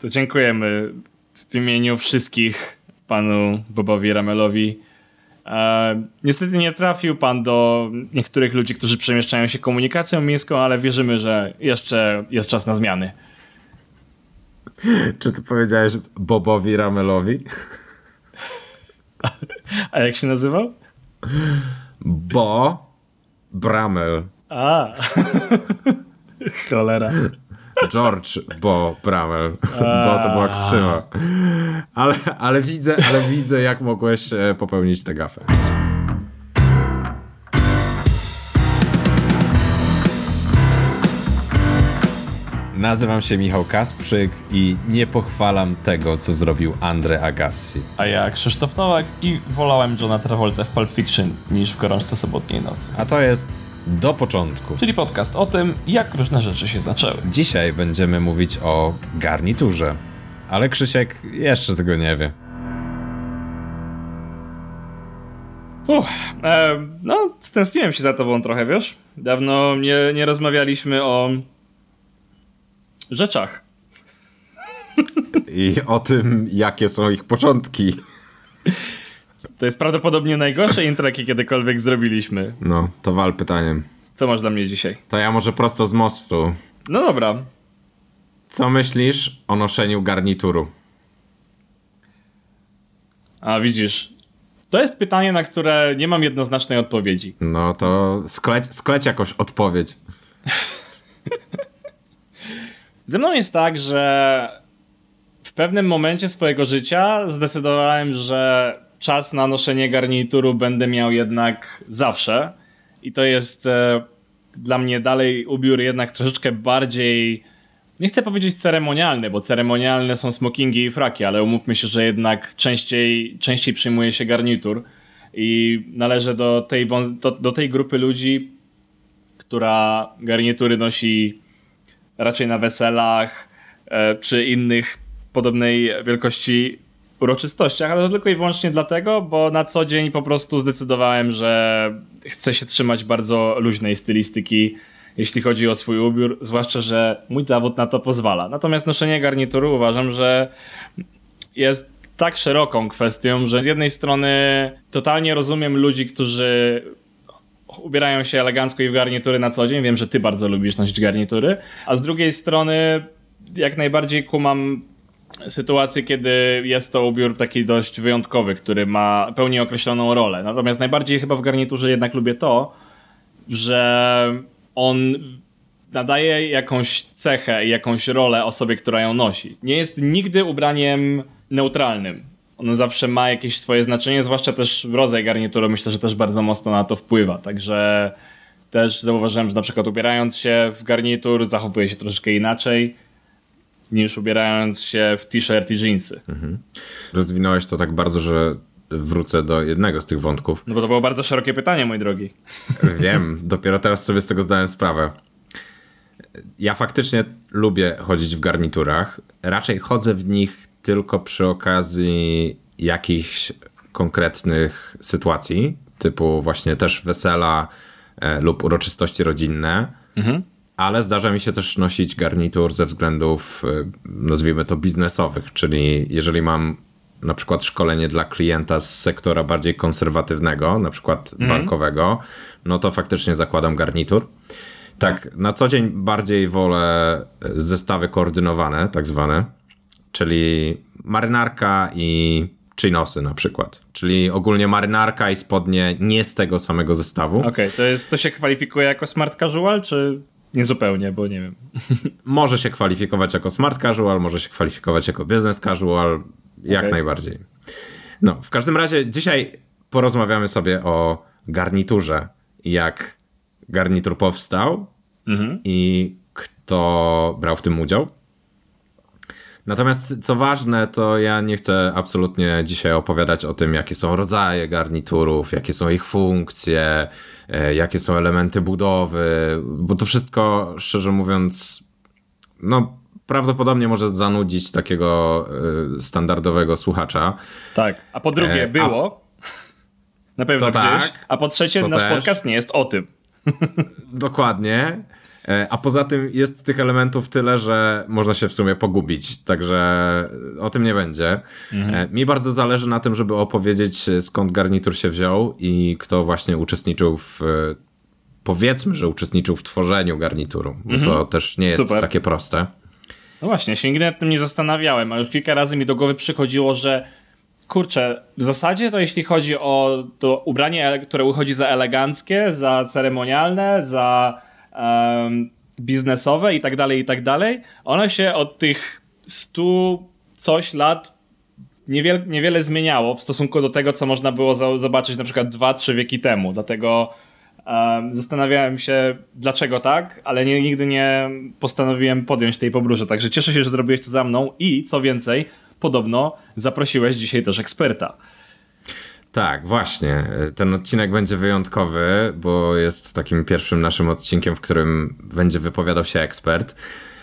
To dziękujemy w imieniu wszystkich panu Bobowi Ramelowi. E, niestety nie trafił pan do niektórych ludzi, którzy przemieszczają się komunikacją miejską, ale wierzymy, że jeszcze jest czas na zmiany. Czy ty powiedziałeś Bobowi Ramelowi? A jak się nazywał? Bo Bramel. A, cholera. George Bo Bramel. Bo to była ksywa. Ale, ale, widzę, ale widzę, jak mogłeś e, popełnić tę gafę. Nazywam się Michał Kasprzyk i nie pochwalam tego, co zrobił Andre Agassi. A ja Krzysztof Nowak i wolałem Johna Travolta w Pulp Fiction niż w Gorączce Sobotniej Nocy. A to jest do początku. Czyli podcast o tym, jak różne rzeczy się zaczęły. Dzisiaj będziemy mówić o garniturze, ale Krzysiek jeszcze tego nie wie. Uff, e, no, stęskniłem się za tobą trochę, wiesz? Dawno nie, nie rozmawialiśmy o rzeczach. I o tym, jakie są ich początki. To jest prawdopodobnie najgorsze intro, jakie kiedykolwiek zrobiliśmy. No, to wal pytaniem. Co masz dla mnie dzisiaj? To ja może prosto z mostu. No dobra. Co myślisz o noszeniu garnituru? A widzisz, to jest pytanie, na które nie mam jednoznacznej odpowiedzi. No to skleć, skleć jakąś odpowiedź. Ze mną jest tak, że w pewnym momencie swojego życia zdecydowałem, że czas na noszenie garnituru będę miał jednak zawsze. I to jest e, dla mnie dalej ubiór jednak troszeczkę bardziej. Nie chcę powiedzieć ceremonialny, bo ceremonialne są smokingi i fraki, ale umówmy się, że jednak częściej, częściej przyjmuje się garnitur. I należę do tej, do, do tej grupy ludzi, która garnitury nosi raczej na weselach, e, przy innych podobnej wielkości uroczystościach, ale to tylko i wyłącznie dlatego, bo na co dzień po prostu zdecydowałem, że chcę się trzymać bardzo luźnej stylistyki, jeśli chodzi o swój ubiór, zwłaszcza, że mój zawód na to pozwala. Natomiast noszenie garnituru uważam, że jest tak szeroką kwestią, że z jednej strony totalnie rozumiem ludzi, którzy ubierają się elegancko i w garnitury na co dzień. Wiem, że ty bardzo lubisz nosić garnitury. A z drugiej strony jak najbardziej kumam sytuację, kiedy jest to ubiór taki dość wyjątkowy, który ma pełni określoną rolę. Natomiast najbardziej chyba w garniturze jednak lubię to, że on nadaje jakąś cechę i jakąś rolę osobie, która ją nosi. Nie jest nigdy ubraniem neutralnym. On zawsze ma jakieś swoje znaczenie, zwłaszcza też rodzaj garnituru myślę, że też bardzo mocno na to wpływa. Także też zauważyłem, że na przykład ubierając się w garnitur zachowuje się troszeczkę inaczej niż ubierając się w t-shirt i jeansy. Mhm. Rozwinąłeś to tak bardzo, że wrócę do jednego z tych wątków. No bo to było bardzo szerokie pytanie, mój drogi. Wiem, dopiero teraz sobie z tego zdałem sprawę. Ja faktycznie lubię chodzić w garniturach. Raczej chodzę w nich tylko przy okazji jakichś konkretnych sytuacji, typu właśnie też wesela e, lub uroczystości rodzinne. Mhm ale zdarza mi się też nosić garnitur ze względów, e, nazwijmy to, biznesowych, czyli jeżeli mam na przykład szkolenie dla klienta z sektora bardziej konserwatywnego, na przykład mm. bankowego, no to faktycznie zakładam garnitur. Tak, na co dzień bardziej wolę e, zestawy koordynowane, tak zwane, czyli marynarka i chinosy na przykład. Czyli ogólnie marynarka i spodnie nie z tego samego zestawu. Okej, okay, to, jest, to się kwalifikuje jako smart casual, czy nie zupełnie, bo nie wiem. Może się kwalifikować jako smart casual, może się kwalifikować jako business casual, jak okay. najbardziej. No, w każdym razie dzisiaj porozmawiamy sobie o garniturze, jak garnitur powstał mhm. i kto brał w tym udział. Natomiast co ważne, to ja nie chcę absolutnie dzisiaj opowiadać o tym, jakie są rodzaje garniturów, jakie są ich funkcje, e, jakie są elementy budowy, bo to wszystko, szczerze mówiąc, no prawdopodobnie może zanudzić takiego e, standardowego słuchacza. Tak, a po drugie e, było, a... na pewno to gdzieś, tak, a po trzecie nasz też. podcast nie jest o tym. Dokładnie. E, a poza tym jest tych elementów tyle, że można się w sumie pogubić, także o tym nie będzie. Mhm. E, mi bardzo zależy na tym, żeby opowiedzieć skąd garnitur się wziął i kto właśnie uczestniczył w powiedzmy, że uczestniczył w tworzeniu garnituru, bo mhm. to też nie jest Super. takie proste. No właśnie, się nigdy nad tym nie zastanawiałem, ale już kilka razy mi do głowy przychodziło, że kurczę, w zasadzie to jeśli chodzi o to ubranie, które uchodzi za eleganckie, za ceremonialne, za um, biznesowe i tak dalej, i tak dalej, ono się od tych stu coś lat niewiele, niewiele zmieniało w stosunku do tego, co można było zobaczyć na przykład dwa, trzy wieki temu. Dlatego um, zastanawiałem się, dlaczego tak, ale nie, nigdy nie postanowiłem podjąć tej podróży. Także cieszę się, że zrobiłeś to za mną i co więcej, podobno zaprosiłeś dzisiaj też eksperta. Tak, właśnie. Ten odcinek będzie wyjątkowy, bo jest takim pierwszym naszym odcinkiem, w którym będzie wypowiadał się ekspert.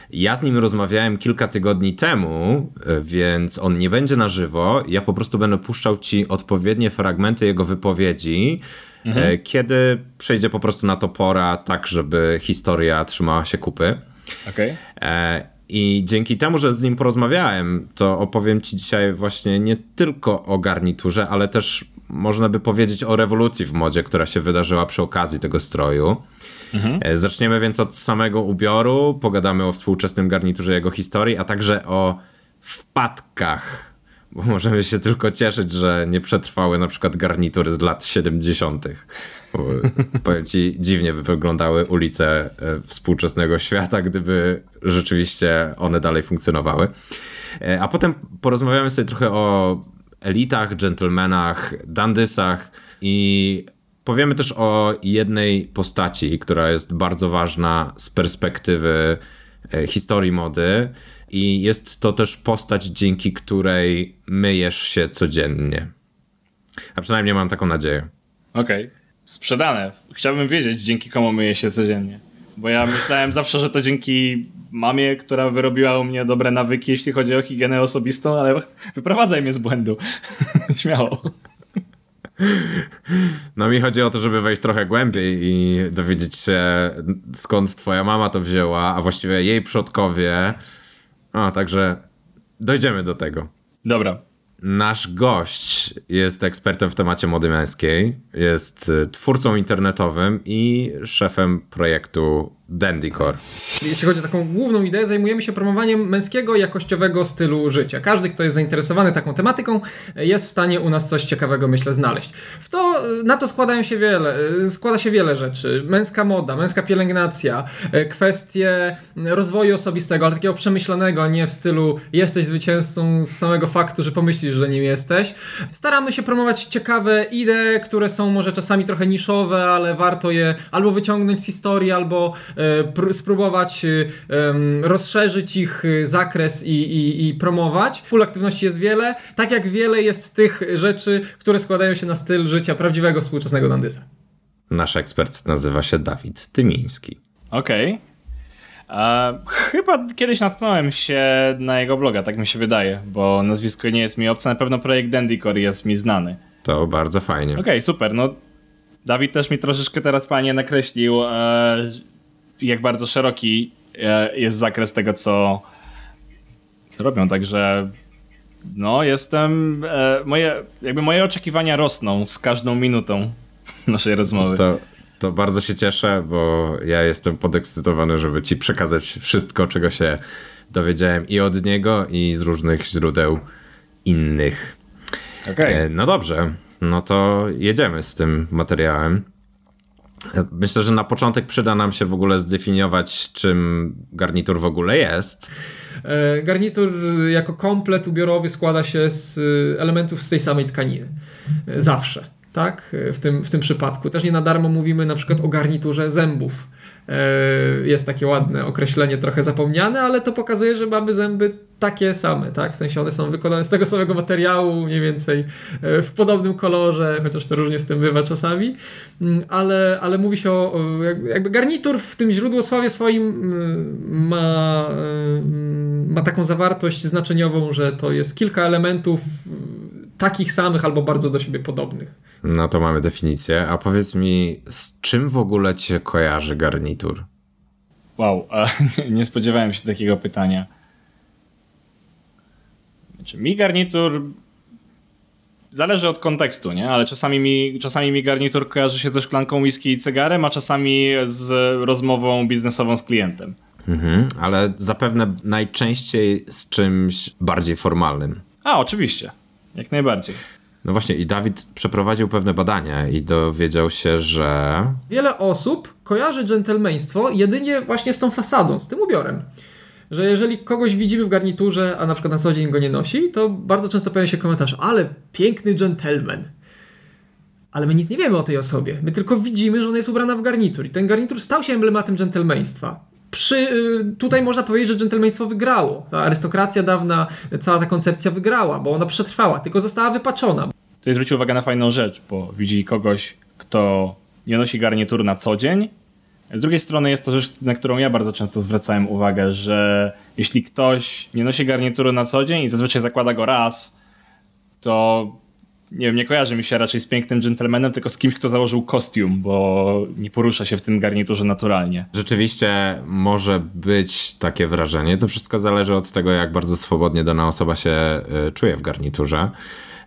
Ja z nim rozmawiałem kilka tygodni temu, więc on nie będzie na żywo. Ja po prostu będę puszczał ci odpowiednie fragmenty jego wypowiedzi, mhm. E, kiedy przejdzie po prostu na to pora, tak żeby historia trzymała się kupy. Okay. I dzięki temu, że z nim porozmawiałem, to opowiem Ci dzisiaj właśnie nie tylko o garniturze, ale też można by powiedzieć o rewolucji w modzie, która się wydarzyła przy okazji tego stroju. Mhm. E, zaczniemy więc od samego ubioru, pogadamy o współczesnym garniturze, jego historii, a także o wpadkach bo możemy się tylko cieszyć, że nie przetrwały na przykład garnitury z lat 70. Bo, powiem ci, dziwnie by wyglądały ulice e, współczesnego świata, gdyby rzeczywiście one dalej funkcjonowały. E, a potem porozmawiamy sobie trochę o elitach, dżentelmenach, dandysach i powiemy też o jednej postaci, która jest bardzo ważna z perspektywy e, historii mody i jest to też postać, dzięki której myjesz się codziennie. A przynajmniej mam taką nadzieję. Okej. Okay. Sprzedane. Chciałbym wiedzieć, dzięki komu myję się codziennie. Bo ja myślałem zawsze, że to dzięki mamie, która wyrobiła u mnie dobre nawyki, jeśli chodzi o higienę osobistą, ale wyprowadzaj mnie z błędu. Śmiało. No mi chodzi o to, żeby wejść trochę głębiej i dowiedzieć się, skąd twoja mama to wzięła, a właściwie jej przodkowie, a, także dojdziemy do tego. Dobra. Nasz gość jest ekspertem w temacie mody męskiej, jest y, twórcą internetowym i szefem projektu Dandycore. Jeśli chodzi o taką główną ideę, zajmujemy się promowaniem męskiego, jakościowego stylu życia. Każdy, kto jest zainteresowany taką tematyką, jest w stanie u nas coś ciekawego, myślę, znaleźć. W to, na to składają się wiele, składa się wiele rzeczy. Męska moda, męska pielęgnacja, kwestie rozwoju osobistego, ale takiego przemyślanego, a nie w stylu jesteś zwycięzcą z samego faktu, że pomyślisz, że nim jesteś. Staramy się promować ciekawe idee, które są może czasami trochę niszowe, ale warto je albo wyciągnąć z historii, albo spróbować e, rozszerzyć ich e, zakres i, i, i promować. Full aktywności jest wiele, tak jak wiele jest tych rzeczy, które składają się na styl życia prawdziwego współczesnego dandysa. Nasz ekspert nazywa się Dawid Tymiński. Okej. Okay. chyba kiedyś natknąłem się na jego bloga, tak mi się wydaje, bo nazwisko nie jest mi obce. Na pewno projekt Dandycore jest mi znany. To bardzo fajnie. Okej, okay, super. No, Dawid też mi troszeczkę teraz fajnie nakreślił, e, jak bardzo szeroki e, jest zakres tego, co, co robią. Także no, jestem. E, moje, jakby moje oczekiwania rosną z każdą minutą naszej rozmowy. To, to bardzo się cieszę, bo ja jestem podekscytowany, żeby ci przekazać wszystko, czego się dowiedziałem i od niego, i z różnych źródeł innych. Okay. No dobrze, no to jedziemy z tym materiałem. Myślę, że na początek przyda nam się w ogóle zdefiniować, czym garnitur w ogóle jest. E, garnitur jako komplet ubiorowy składa się z elementów z tej samej tkaniny. E, zawsze. Tak? W tym, w tym przypadku. Też nie na darmo mówimy na przykład o garniturze zębów E, jest takie ładne określenie, trochę zapomniane, ale to pokazuje, że mamy zęby takie same, tak? W sensie one są wykonane z tego samego materiału, mniej więcej e, w podobnym kolorze, chociaż to różnie z tym bywa czasami, mm, ale, ale mówi się o, jakby garnitur w tym źródłosławie swoim mm, ma, ma taką zawartość znaczeniową, że to jest kilka elementów takich samych albo bardzo do siebie podobnych. No to mamy definicję. A powiedz mi, z czym w ogóle ci się kojarzy garnitur? Wow, nie spodziewałem się takiego pytania. Znaczy, mi garnitur zależy od kontekstu, nie? Ale czasami mi, czasami mi garnitur kojarzy się ze szklanką whisky i cygarem, a czasami z rozmową biznesową z klientem. Mhm, ale zapewne najczęściej z czymś bardziej formalnym. A, oczywiście. Jak najbardziej. No właśnie, i Dawid przeprowadził pewne badania i dowiedział się, że. Wiele osób kojarzy dżentelmeństwo jedynie właśnie z tą fasadą, z tym ubiorem. Że jeżeli kogoś widzimy w garniturze, a na przykład na co dzień go nie nosi, to bardzo często pojawia się komentarz, ale piękny dżentelmen. Ale my nic nie wiemy o tej osobie. My tylko widzimy, że ona jest ubrana w garnitur. I ten garnitur stał się emblematem dżentelmeństwa. Przy, y, tutaj można powiedzieć, że dżentelmeństwo wygrało. Ta arystokracja dawna, cała ta koncepcja wygrała, bo ona przetrwała, tylko została wypaczona. Tutaj zwrócił uwagę na fajną rzecz, bo widzi kogoś, kto nie nosi garnituru na co dzień. Z drugiej strony jest to rzecz, na którą ja bardzo często zwracałem uwagę, że jeśli ktoś nie nosi garnituru na co dzień i zazwyczaj zakłada go raz, to nie wiem, nie kojarzy mi się raczej z pięknym gentlemanem, tylko z kimś, kto założył kostium, bo nie porusza się w tym garniturze naturalnie. Rzeczywiście może być takie wrażenie. To wszystko zależy od tego, jak bardzo swobodnie dana osoba się y, czuje w garniturze.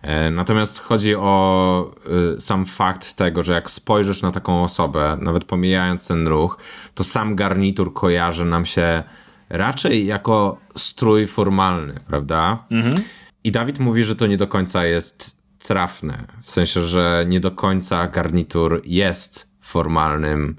E, natomiast chodzi o y, sam fakt tego, że jak spojrzysz na taką osobę, nawet pomijając ten ruch, to sam garnitur kojarzy nam się raczej jako strój formalny, prawda? Mhm. I Dawid mówi, że to nie do końca jest trafne. W sensie, że nie do końca garnitur jest formalnym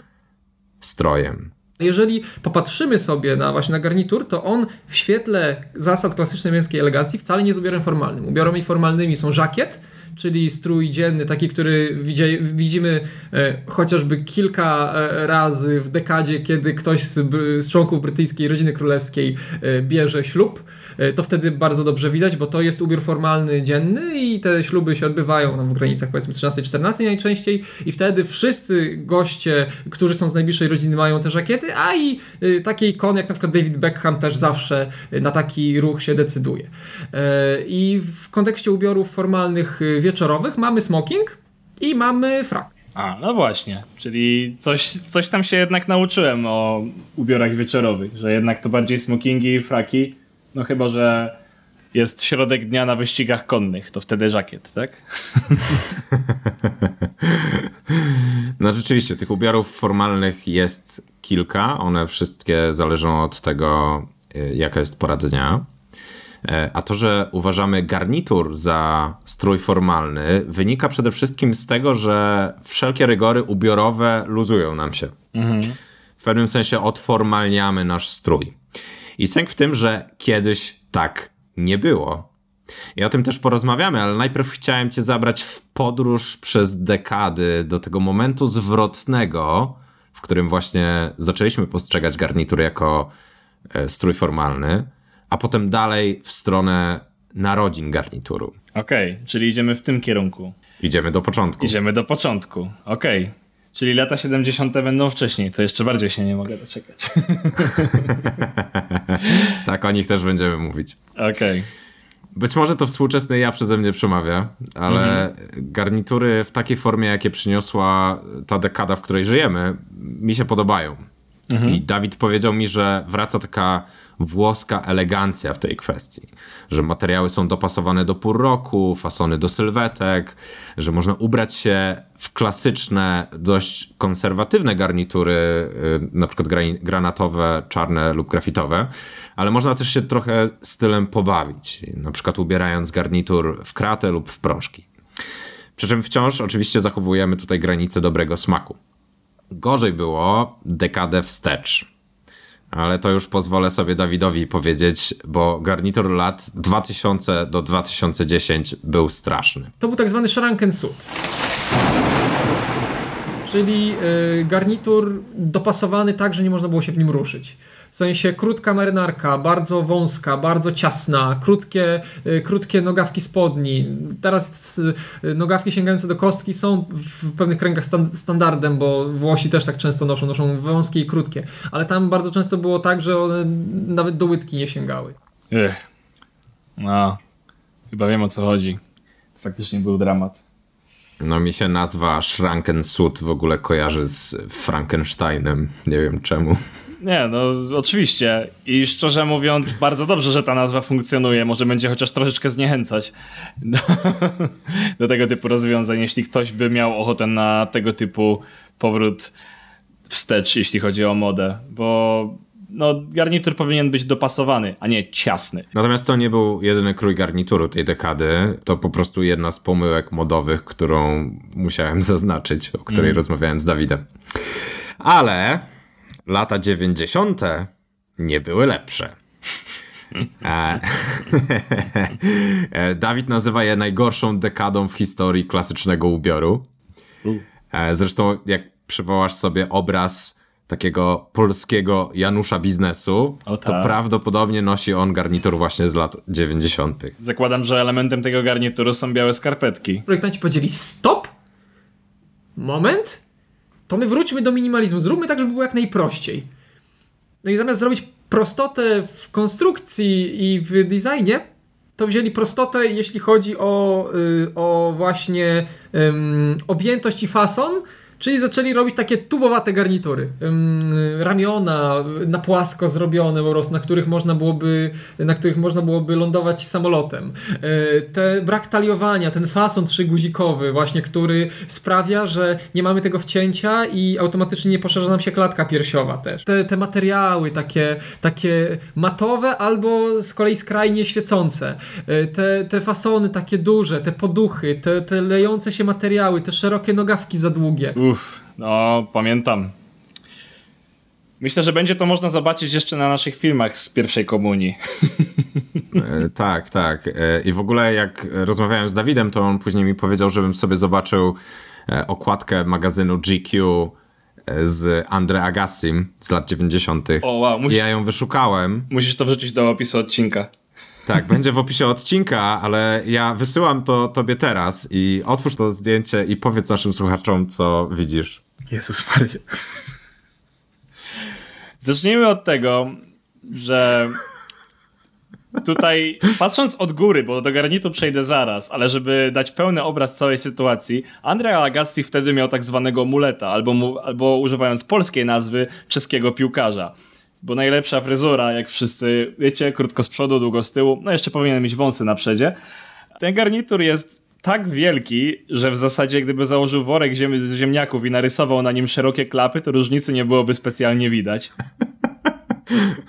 strojem. Jeżeli popatrzymy sobie na właśnie na garnitur, to on w świetle zasad klasycznej męskiej elegancji wcale nie jest ubiorem formalnym. Ubiorami formalnymi są żakiet, czyli strój dzienny, taki, który widzimy e, chociażby kilka e, razy w dekadzie, kiedy ktoś z, z członków brytyjskiej rodziny królewskiej e, bierze ślub to wtedy bardzo dobrze widać, bo to jest ubiór formalny dzienny i te śluby się odbywają no, w granicach powiedzmy 13-14 najczęściej i wtedy wszyscy goście, którzy są z najbliższej rodziny mają te żakiety, a i takie ikony jak na przykład David Beckham też zawsze na taki ruch się decyduje. I w kontekście ubiorów formalnych wieczorowych mamy smoking i mamy frak. A, no właśnie, czyli coś, coś tam się jednak nauczyłem o ubiorach wieczorowych, że jednak to bardziej smokingi i fraki no chyba, że jest środek dnia na wyścigach konnych, to wtedy żakiet, tak? No rzeczywiście, tych ubiorów formalnych jest kilka. One wszystkie zależą od tego, y, jaka jest pora dnia. E, a to, że uważamy garnitur za strój formalny, wynika przede wszystkim z tego, że wszelkie rygory ubiorowe luzują nam się. Mhm. W pewnym sensie odformalniamy nasz strój. I sęk w tym, że kiedyś tak nie było. I o tym też porozmawiamy, ale najpierw chciałem Cię zabrać w podróż przez dekady do tego momentu zwrotnego, w którym właśnie zaczęliśmy postrzegać garnitur jako e, strój formalny, a potem dalej w stronę narodzin garnituru. Okej, okay, czyli idziemy w tym kierunku. Idziemy do początku. Idziemy do początku. Okej. Okay. Czyli lata 70. będą wcześniej, to jeszcze bardziej się nie mogę doczekać. tak, o nich też będziemy mówić. Okej. Okay. Być może to współczesne ja przeze mnie przemawia, ale mhm. garnitury w takiej formie, jakie przyniosła ta dekada, w której żyjemy, mi się podobają. Mhm. I Dawid powiedział mi, że wraca taka włoska elegancja w tej kwestii, że materiały są dopasowane do pór roku, fasony do sylwetek, że można ubrać się w klasyczne, dość konserwatywne garnitury, y, na przykład granatowe, czarne lub grafitowe, ale można też się trochę stylem pobawić, na przykład ubierając garnitur w kratę lub w proszki. Przy czym wciąż oczywiście zachowujemy tutaj granice dobrego smaku. Gorzej było dekadę wstecz. Ale to już pozwolę sobie Dawidowi powiedzieć, bo garnitur lat 2000 do 2010 był straszny. To był tak zwany Schrankensuit czyli y, garnitur dopasowany tak, że nie można było się w nim ruszyć. W sensie krótka marynarka, bardzo wąska, bardzo ciasna, krótkie, y, krótkie nogawki spodni. Teraz y, nogawki sięgające do kostki są w pewnych kręgach standardem, bo Włosi też tak często noszą, noszą wąskie i krótkie. Ale tam bardzo często było tak, że one nawet do łydki nie sięgały. Ech. No, chyba wiem o co chodzi. Faktycznie był dramat. No mi się nazwa Schrankensud w ogóle kojarzy z Frankensteinem. Nie wiem czemu. Nie, no oczywiście. I szczerze mówiąc, bardzo dobrze, że ta nazwa funkcjonuje. Może będzie chociaż troszeczkę zniechęcać do, do tego typu rozwiązań, jeśli ktoś by miał ochotę na tego typu powrót wstecz, jeśli chodzi o modę. Bo no, garnitur powinien być dopasowany, a nie ciasny. Natomiast to nie był jedyny krój garnituru tej dekady. To po prostu jedna z pomyłek modowych, którą musiałem zaznaczyć, o której mm. rozmawiałem z Dawidem. Ale lata 90. nie były lepsze. E, Dawid nazywa je najgorszą dekadą w historii klasycznego ubioru. E, zresztą, jak przywołasz sobie obraz takiego polskiego Janusza biznesu, o, to tak. prawdopodobnie nosi on garnitur właśnie z lat 90. Zakładam, że elementem tego garnituru są białe skarpetki. Projektanci powiedzieli stop, moment, to my wróćmy do minimalizmu, zróbmy tak, żeby było jak najprościej. No i zamiast zrobić prostotę w konstrukcji i w designie, to wzięli prostotę, jeśli chodzi o, y, o właśnie objętość i fason, Czyli zaczęli robić takie tubowate garnitury. Ramiona na płasko zrobione po prostu, na których można byłoby, na których można byłoby lądować samolotem. E, te brak taliowania, ten fason trzyguzikowy właśnie, który sprawia, że nie mamy tego wcięcia i automatycznie nie poszerza nam się klatka piersiowa też. Te, te materiały takie, takie matowe albo z kolei skrajnie świecące. E, te, te fasony takie duże, te poduchy, te, te lejące się materiały, te szerokie nogawki za długie. Uff, no pamiętam. Myślę, że będzie to można zobaczyć jeszcze na naszych filmach z pierwszej komunii. E, tak, tak. E, I w ogóle jak rozmawiałem z Dawidem, to on później mi powiedział, żebym sobie zobaczył e, okładkę magazynu GQ z Andre Agassim z lat 90. O, wow, musisz, I ja ją wyszukałem. Musisz to wrzucić do opisu odcinka. Tak, będzie w opisie odcinka, ale ja wysyłam to tobie teraz i otwórz to zdjęcie i powiedz naszym słuchaczom, co widzisz. Jezus Maria. Zacznijmy od tego, że tutaj patrząc od góry, bo do garnitu przejdę zaraz, ale żeby dać pełny obraz całej sytuacji, Andrea Agassi wtedy miał tak zwanego muleta, albo, albo używając polskiej nazwy, czeskiego piłkarza bo najlepsza fryzura, jak wszyscy wiecie, krótko z przodu, długo z tyłu, no jeszcze powinien mieć wąsy na przedzie. Ten garnitur jest tak wielki, że w zasadzie gdyby założył worek ziem ziemniaków i narysował na nim szerokie klapy, to różnicy nie byłoby specjalnie widać.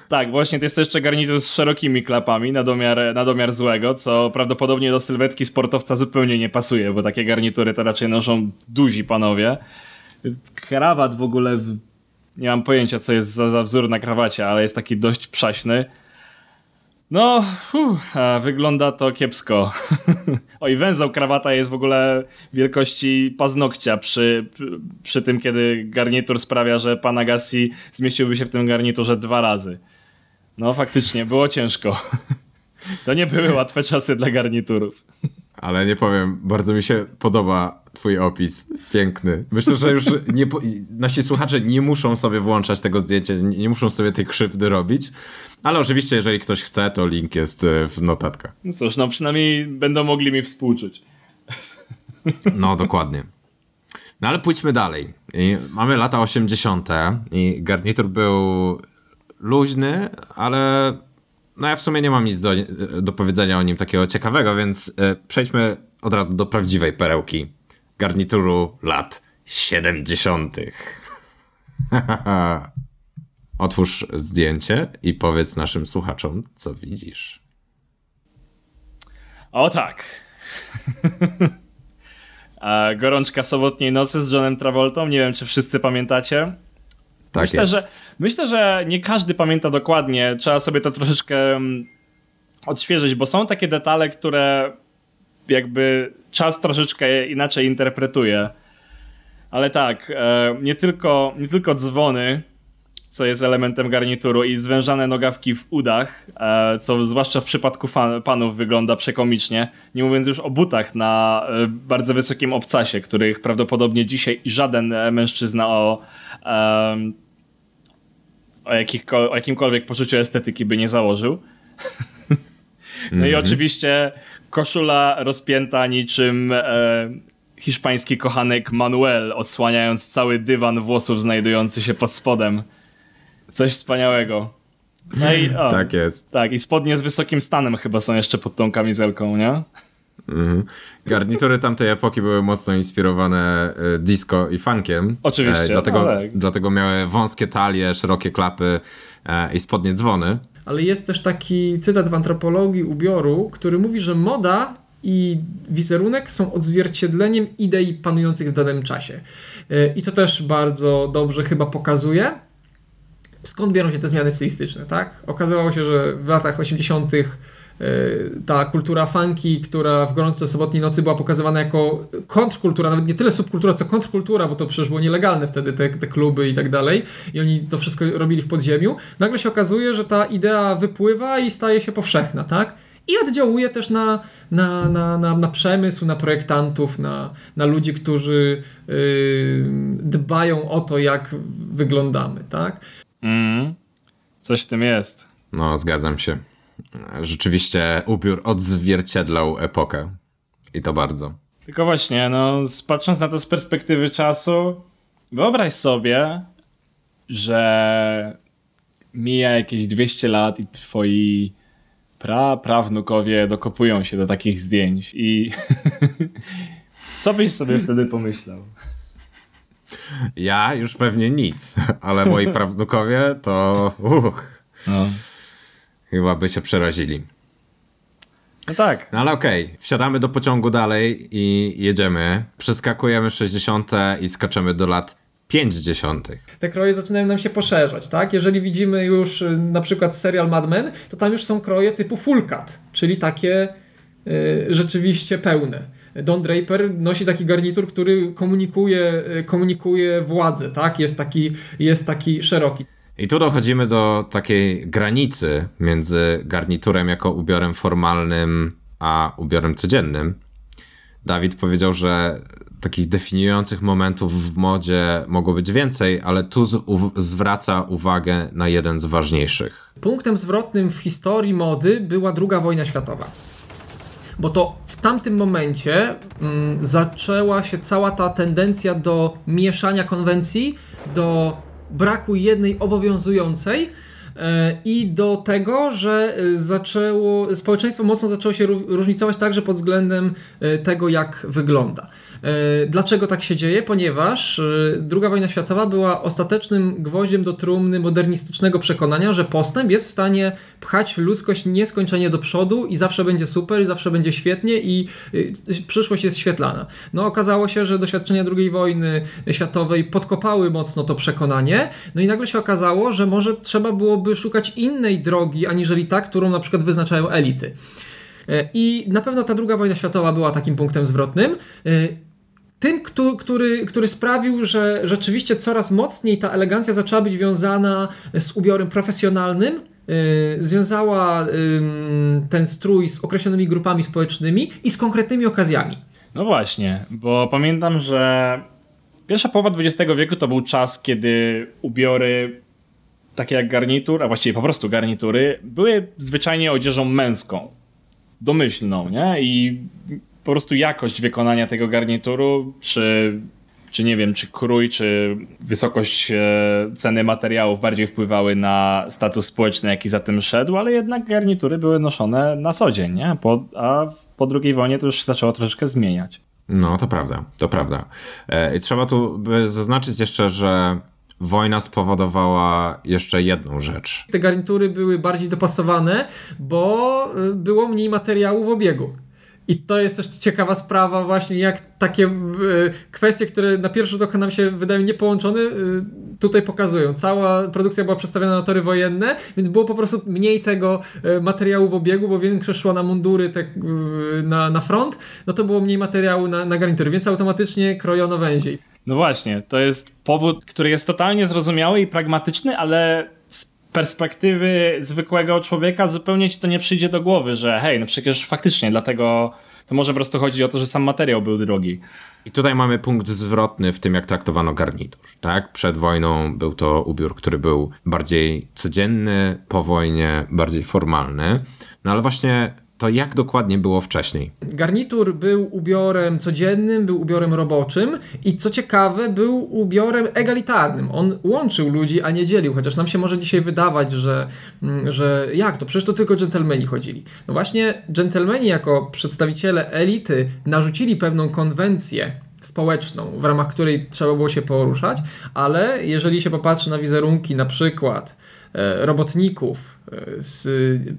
Tak, właśnie to jest jeszcze garnitur z szerokimi klapami na domiar, na domiar złego, co prawdopodobnie do sylwetki sportowca zupełnie nie pasuje, bo takie garnitury to raczej noszą duzi panowie. Krawat w ogóle nie mam pojęcia, co jest za, za wzór na krawacie, ale jest taki dość przaśny. No, wygląda to kiepsko. Oj, węzeł krawata jest w ogóle wielkości paznokcia przy, przy tym, kiedy garnitur sprawia, że pan Agassi zmieściłby się w tym garniturze dwa razy. No, faktycznie, było ciężko. To nie były łatwe czasy dla garniturów. Ale nie powiem, bardzo mi się podoba twój opis. Piękny. Myślę, że już nie, nasi słuchacze nie muszą sobie włączać tego zdjęcia, nie muszą sobie tej krzywdy robić. Ale oczywiście, jeżeli ktoś chce, to link jest e, w notatkach. No cóż, no przynajmniej będą mogli mi współczuć. No, dokładnie. No ale pójdźmy dalej. I mamy lata 80. i garnitur był luźny, ale no ja w sumie nie mam nic do, do powiedzenia o nim takiego ciekawego, więc e, przejdźmy od razu do prawdziwej perełki garnituru lat 70. Otwórz zdjęcie i powiedz naszym słuchaczom, co widzisz. O tak. Gorączka sobotniej nocy z Johnem Travoltą. Nie wiem, czy wszyscy pamiętacie. Tak myślę, jest. Że, myślę, że nie każdy pamięta dokładnie. Trzeba sobie to troszeczkę mm, odświeżyć, bo są takie detale, które jakby czas troszeczkę inaczej interpretuje. Ale tak, e, nie tylko, nie tylko dzwony, co jest elementem garnituru, i zwężane nogawki w udach, e, co zwłaszcza w przypadku fan, panów wygląda przekomicznie. Nie mówiąc już o butach na e, bardzo wysokim obcasie, których prawdopodobnie dzisiaj żaden mężczyzna o, o, o jakimkolwiek poczuciu estetyki by nie założył. No mm -hmm. i mhm. oczywiście koszula rozpięta niczym e, hiszpański kochanek Manuel, odsłaniając cały dywan włosów znajdujący się pod spodem. Coś wspaniałego. No i, o, Tak jest. Tak, i spodnie z wysokim stanem chyba są jeszcze pod tą kamizelką, nie? Mhm. Garnitury tamtej epoki były mocno inspirowane e, disco i funkiem. Oczywiście, E, dlatego, no tak. dlatego miały wąskie talie, szerokie klapy e, i spodnie dzwony. Ale jest też taki cytat w antropologii ubioru, który mówi, że moda i wizerunek są odzwierciedleniem idei panujących w danym czasie. Yy, I to też bardzo dobrze chyba pokazuje, skąd biorą się te zmiany stylistyczne, tak? Okazało się, że w latach 80. yy, ta kultura funky, która w gorące sobotniej nocy była pokazywana jako kontrkultura, nawet nie tyle subkultura, co kontrkultura, bo to przecież było nielegalne wtedy, te, te kluby i tak dalej. I oni to wszystko robili w podziemiu. Nagle się okazuje, że ta idea wypływa i staje się powszechna, tak? I oddziałuje też na, na, na, na, na przemysł, na projektantów, na, na ludzi, którzy yy, dbają o to, jak wyglądamy, tak? Mm, coś w tym jest. No, zgadzam się. Rzeczywiście ubiór odzwierciedlał epokę. I to bardzo. Tylko właśnie, no, patrząc na to z perspektywy czasu, wyobraź sobie, że mija jakieś 200 lat i twoi pra, prawnukowie dokopują się do takich zdjęć i co byś sobie wtedy pomyślał? Ja już pewnie nic, ale moi prawnukowie to uch, No, chyba by się przerazili. no tak, No ale okej, wsiadamy do pociągu dalej i jedziemy. Przeskakujemy 60. i skaczemy do lat 50. te kroje zaczynają nam się poszerzać, tak? Jeżeli widzimy już y, na przykład serial Mad Men, to tam już są kroje typu full cut, czyli takie y, rzeczywiście pełne. Don Draper nosi taki garnitur, który komunikuje, y, komunikuje władzę, tak? Jest taki, jest taki szeroki. I tu dochodzimy do takiej granicy między garniturem jako ubiorem formalnym, a ubiorem codziennym. Dawid powiedział, że takich definiujących momentów w modzie mogło być więcej, ale tu zwraca uwagę na jeden z ważniejszych. Punktem zwrotnym w historii mody była II wojna światowa. Bo to w tamtym momencie mm, zaczęła się cała ta tendencja do mieszania konwencji, do braku jednej obowiązującej e, i do tego, że e, zaczęło, społeczeństwo mocno zaczęło się ró- różnicować także pod względem e, tego, jak wygląda. E, Dlaczego tak się dzieje? Ponieważ e, II wojna światowa była ostatecznym gwoździem do trumny modernistycznego przekonania, że postęp jest w stanie pchać ludzkość nieskończenie do przodu i zawsze będzie super, i zawsze będzie świetnie i y, przyszłość jest świetlana. No okazało się, że doświadczenia II wojny światowej podkopały mocno to przekonanie, no i nagle się okazało, że może trzeba byłoby szukać innej drogi, aniżeli ta, którą na przykład wyznaczają elity. E, I na pewno ta druga wojna światowa była takim punktem zwrotnym. Tym, któ- który, który sprawił, że rzeczywiście coraz mocniej ta elegancja zaczęła być wiązana z ubiorem profesjonalnym, e, związała ten strój z określonymi grupami społecznymi i z konkretnymi okazjami. No właśnie, bo pamiętam, że pierwsza połowa XX wieku to był czas, kiedy ubiory takie jak garnitur, a właściwie po prostu garnitury, były zwyczajnie odzieżą męską, domyślną, nie? I po prostu jakość wykonania tego garnituru, czy, czy nie wiem, czy krój, czy wysokość e, ceny materiałów bardziej wpływały na status społeczny, jaki za tym szedł, ale jednak garnitury były noszone na co dzień, nie? Po, a po II wojnie to już się zaczęło troszeczkę zmieniać. No, to prawda, to prawda. E, I trzeba tu by zaznaczyć jeszcze, że wojna spowodowała jeszcze jedną rzecz. Te garnitury były bardziej dopasowane, bo y, było mniej materiału w obiegu. I to jest też ciekawa sprawa, właśnie jak takie y, kwestie, które na pierwszy rzut oka nam się wydają niepołączone, y, tutaj pokazują. Cała produkcja była przestawiona na tory wojenne, więc było po prostu mniej tego y, materiału w obiegu, bo większość szła na mundury, te, na, na front, no to było mniej materiału na, na garnitury, więc automatycznie krojono węziej. No właśnie, to jest powód, który jest totalnie zrozumiały i pragmatyczny, ale perspektywy zwykłego człowieka zupełnie ci to nie przyjdzie do głowy, że hej, no przecież faktycznie, dlatego to może po prostu chodzi o to, że sam materiał był drogi. I tutaj mamy punkt zwrotny w tym, jak traktowano garnitur. Tak? Przed wojną był to ubiór, który był bardziej codzienny, po wojnie bardziej formalny. No ale właśnie to jak dokładnie było wcześniej? Garnitur był ubiorem codziennym, był ubiorem roboczym i co ciekawe, był ubiorem egalitarnym. On łączył ludzi, a nie dzielił, chociaż nam się może dzisiaj wydawać, że, mm, że jak to, przecież to tylko dżentelmeni chodzili. No właśnie, dżentelmeni jako przedstawiciele elity narzucili pewną konwencję społeczną, w ramach której trzeba było się poruszać, ale jeżeli się popatrzy na wizerunki na przykład e, robotników z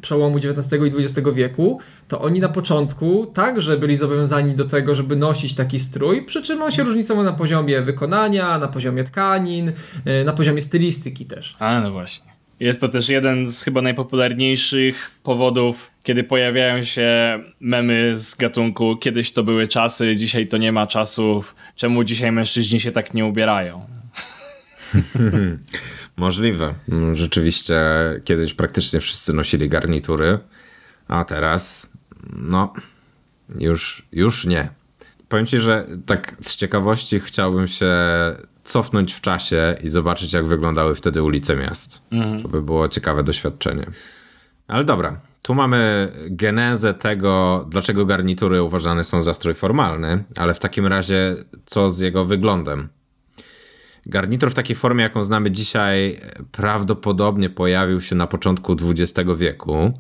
przełomu XIX i XX wieku, to oni na początku także byli zobowiązani do tego, żeby nosić taki strój, przy czym on się różnicował na poziomie wykonania, na poziomie tkanin, e, na poziomie stylistyki też. A, no właśnie. Jest to też jeden z chyba najpopularniejszych powodów, kiedy pojawiają się memy z gatunku kiedyś to były czasy, dzisiaj to nie ma czasów, czemu dzisiaj mężczyźni się tak nie ubierają? Możliwe. Rzeczywiście kiedyś praktycznie wszyscy nosili garnitury, a teraz no już, już nie. Powiem ci, że tak z ciekawości chciałbym się cofnąć w czasie i zobaczyć, jak wyglądały wtedy ulice miast. Mhm. To by było ciekawe doświadczenie. Ale dobra, tu mamy genezę tego, dlaczego garnitury uważane są za strój formalny, ale w takim razie co z jego wyglądem? Garnitur w takiej formie, jaką znamy dzisiaj, prawdopodobnie pojawił się na początku XX wieku.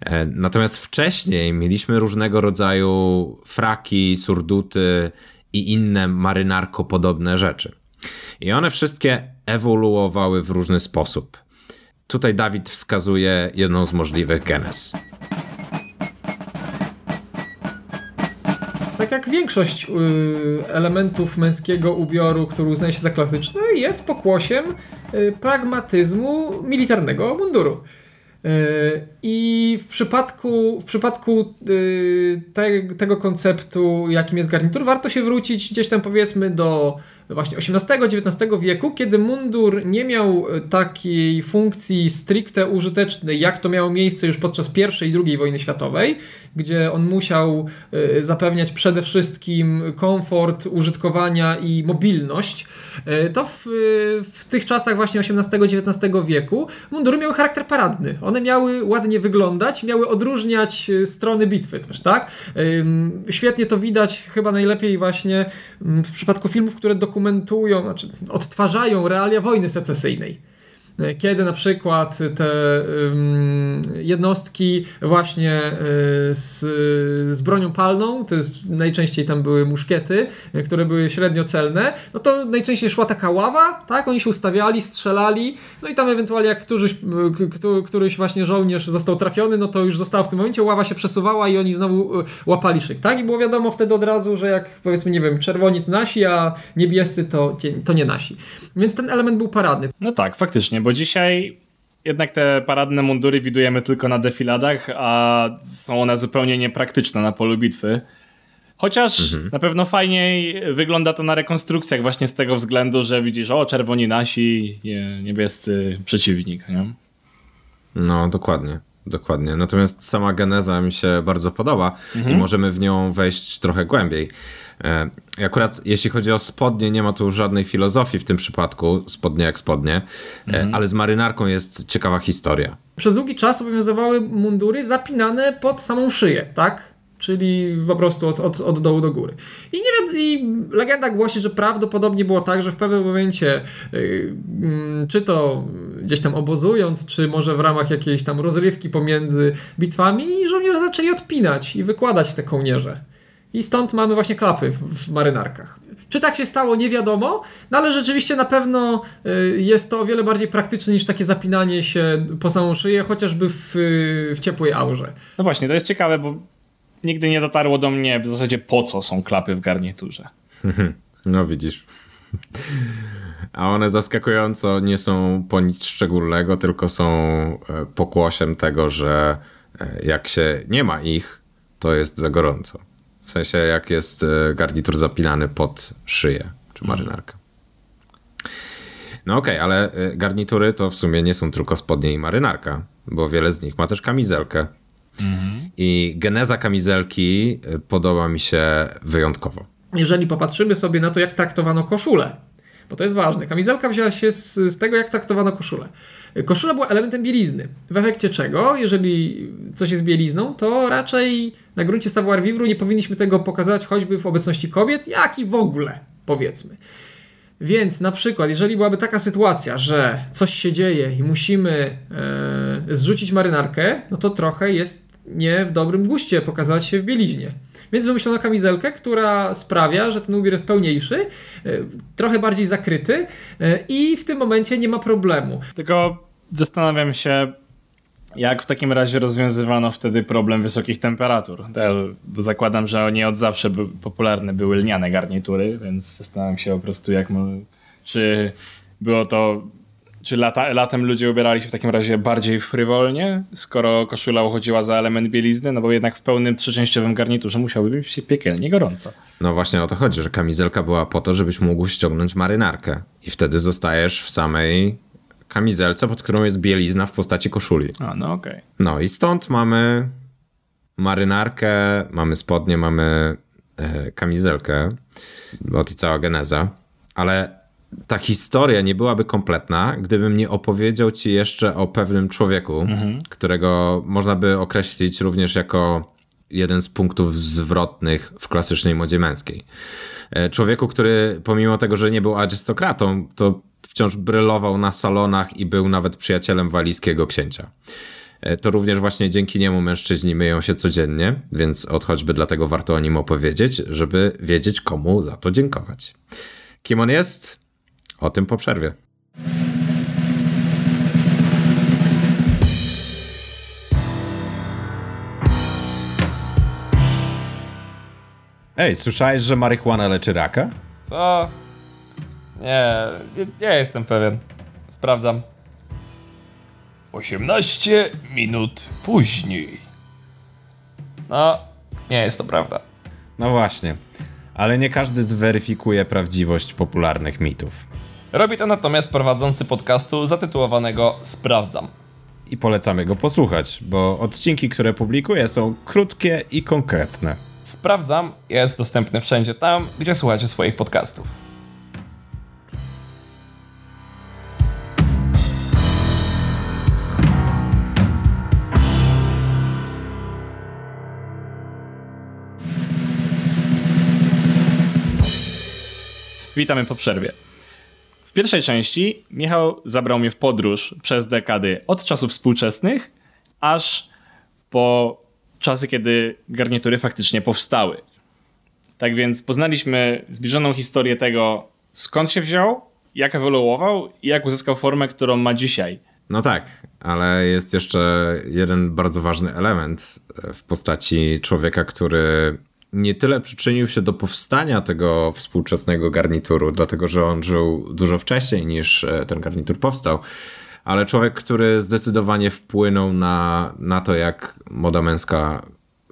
E, natomiast wcześniej mieliśmy różnego rodzaju fraki, surduty i inne marynarko podobne rzeczy. I one wszystkie ewoluowały w różny sposób. Tutaj Dawid wskazuje jedną z możliwych genes. Jak większość y, elementów męskiego ubioru, który uznaje się za klasyczny, jest pokłosiem y, pragmatyzmu militarnego munduru. Y, I w przypadku, w przypadku te, tego konceptu, jakim jest garnitur, warto się wrócić gdzieś tam powiedzmy do właśnie XVIII-XIX wieku, kiedy mundur nie miał e, takiej funkcji stricte użytecznej, jak to miało miejsce już podczas I i II wojny światowej, gdzie on musiał e, zapewniać przede wszystkim komfort użytkowania i mobilność, e, to w, w tych czasach właśnie XVIII-XIX wieku mundury miały charakter paradny. One miały ładnie wyglądać, miały odróżniać strony bitwy też, tak? Świetnie to widać chyba najlepiej właśnie w przypadku filmów, które dokumentują dokumentują, znaczy odtwarzają realia wojny secesyjnej kiedy na przykład te jednostki właśnie e, z, z bronią palną, to jest, najczęściej tam były muszkiety, które były średnio celne, no to najczęściej szła taka ława, tak, oni się ustawiali, strzelali, no i tam ewentualnie jak któryś, któryś właśnie żołnierz został trafiony, no to już została w tym momencie, ława się przesuwała i oni znowu e, łapali szyk, tak, i było wiadomo wtedy od razu, że jak powiedzmy, nie wiem, czerwoni to nasi, a niebiescy to, to nie nasi. Więc ten element był paradny. No tak, faktycznie, bo dzisiaj jednak te paradne mundury widujemy tylko na defiladach, a są one zupełnie niepraktyczne na polu bitwy. Chociaż mhm. na pewno fajniej wygląda to na rekonstrukcjach właśnie z tego względu, że widzisz, o czerwoni nasi, niebiescy przeciwnik. Nie? No, dokładnie. Dokładnie. Natomiast sama geneza mi się bardzo podoba mhm. i możemy w nią wejść trochę głębiej. E, akurat jeśli chodzi o spodnie, nie ma tu żadnej filozofii w tym przypadku, spodnie jak spodnie, e, mhm. ale z marynarką jest ciekawa historia. Przez długi czas obowiązywały mundury zapinane pod samą szyję, tak? Czyli po prostu od, od, od dołu do góry. I, nie, I legenda głosi, że prawdopodobnie było tak, że w pewnym momencie, yy, czy to gdzieś tam obozując, czy może w ramach jakiejś tam rozrywki pomiędzy bitwami, żołnierze zaczęli odpinać i wykładać te kołnierze. I stąd mamy właśnie klapy w, w marynarkach. Czy tak się stało, nie wiadomo, no ale rzeczywiście na pewno y, jest to o wiele bardziej praktyczne niż takie zapinanie się po samą szyję, chociażby w, w ciepłej aurze. No właśnie, to jest ciekawe, bo nigdy nie dotarło do mnie w zasadzie po co są klapy w garniturze. No widzisz. A one zaskakująco nie są po nic szczególnego, tylko są e, pokłosiem tego, że e, jak się nie ma ich, to jest za gorąco. W sensie jak jest e, garnitur zapinany pod szyję czy marynarkę. No okej, okay, ale garnitury to w sumie nie są tylko spodnie i marynarka, bo wiele z nich ma też kamizelkę. I geneza kamizelki podoba mi się wyjątkowo. Jeżeli popatrzymy sobie na to, jak traktowano koszulę, bo to jest ważne. Kamizelka wzięła się z, z tego, jak traktowano koszulę. Koszula była elementem bielizny, w efekcie czego, jeżeli coś jest bielizną, to raczej na gruncie savoir vivre nie powinniśmy tego pokazać choćby w obecności kobiet, jak i w ogóle, powiedzmy. Więc na przykład, jeżeli byłaby taka sytuacja, że coś się dzieje i musimy e, zrzucić marynarkę, no to trochę jest nie w dobrym guście pokazać się w bieliźnie. Więc wymyślono kamizelkę, która sprawia, że ten ubiór jest pełniejszy, e, trochę bardziej zakryty e, i w tym momencie nie ma problemu. Tylko zastanawiam się, jak w takim razie rozwiązywano wtedy problem wysokich temperatur? Bo zakładam, że nie od zawsze by, popularne były lniane garnitury, więc zastanawiam się po prostu, jak czy było to. Czy lata, latem ludzie ubierali się w takim razie bardziej frywolnie, skoro koszula uchodziła za element bielizny? No bo jednak w pełnym trzyczęściowym garniturze musiałoby być się piekielnie gorąco. No właśnie o to chodzi, że kamizelka była po to, żebyś mógł ściągnąć marynarkę i wtedy zostajesz w samej kamizelce, pod którą jest bielizna w postaci koszuli. A, no okej. Okay. No i stąd mamy marynarkę, mamy spodnie, mamy e, kamizelkę, bo to cała geneza, ale ta historia nie byłaby kompletna, gdybym nie opowiedział ci jeszcze o pewnym człowieku, mhm. którego można by określić również jako jeden z punktów zwrotnych w klasycznej modzie męskiej. E, człowieku, który pomimo tego, że nie był arystokratą, to wciąż brylował na salonach i był nawet przyjacielem walijskiego księcia. E, to również właśnie dzięki niemu mężczyźni myją się codziennie, więc od choćby dlatego warto o nim opowiedzieć, żeby wiedzieć komu za to dziękować. Kim on jest? O tym po przerwie. Ej, słyszałeś, że marihuana leczy raka? Co? Nie, nie, nie jestem pewien. Sprawdzam. 18 minut później. No, nie jest to prawda. No właśnie. Ale nie każdy zweryfikuje prawdziwość popularnych mitów. Robi to natomiast prowadzący podcastu zatytułowanego Sprawdzam. I polecamy go posłuchać, bo odcinki, które publikuje, są krótkie i konkretne. Sprawdzam jest dostępny wszędzie tam, gdzie słuchacie swoich podcastów. Witamy po przerwie. W pierwszej części Michał zabrał mnie w podróż przez dekady od czasów współczesnych, aż po czasy, kiedy garnitury faktycznie powstały. Tak więc poznaliśmy zbliżoną historię tego, skąd się wziął, jak ewoluował i jak uzyskał formę, którą ma dzisiaj. No tak, ale jest jeszcze jeden bardzo ważny element w postaci człowieka, który nie tyle przyczynił się do powstania tego współczesnego garnituru, dlatego że on żył dużo wcześniej niż e, ten garnitur powstał, ale człowiek, który zdecydowanie wpłynął na, na to, jak moda męska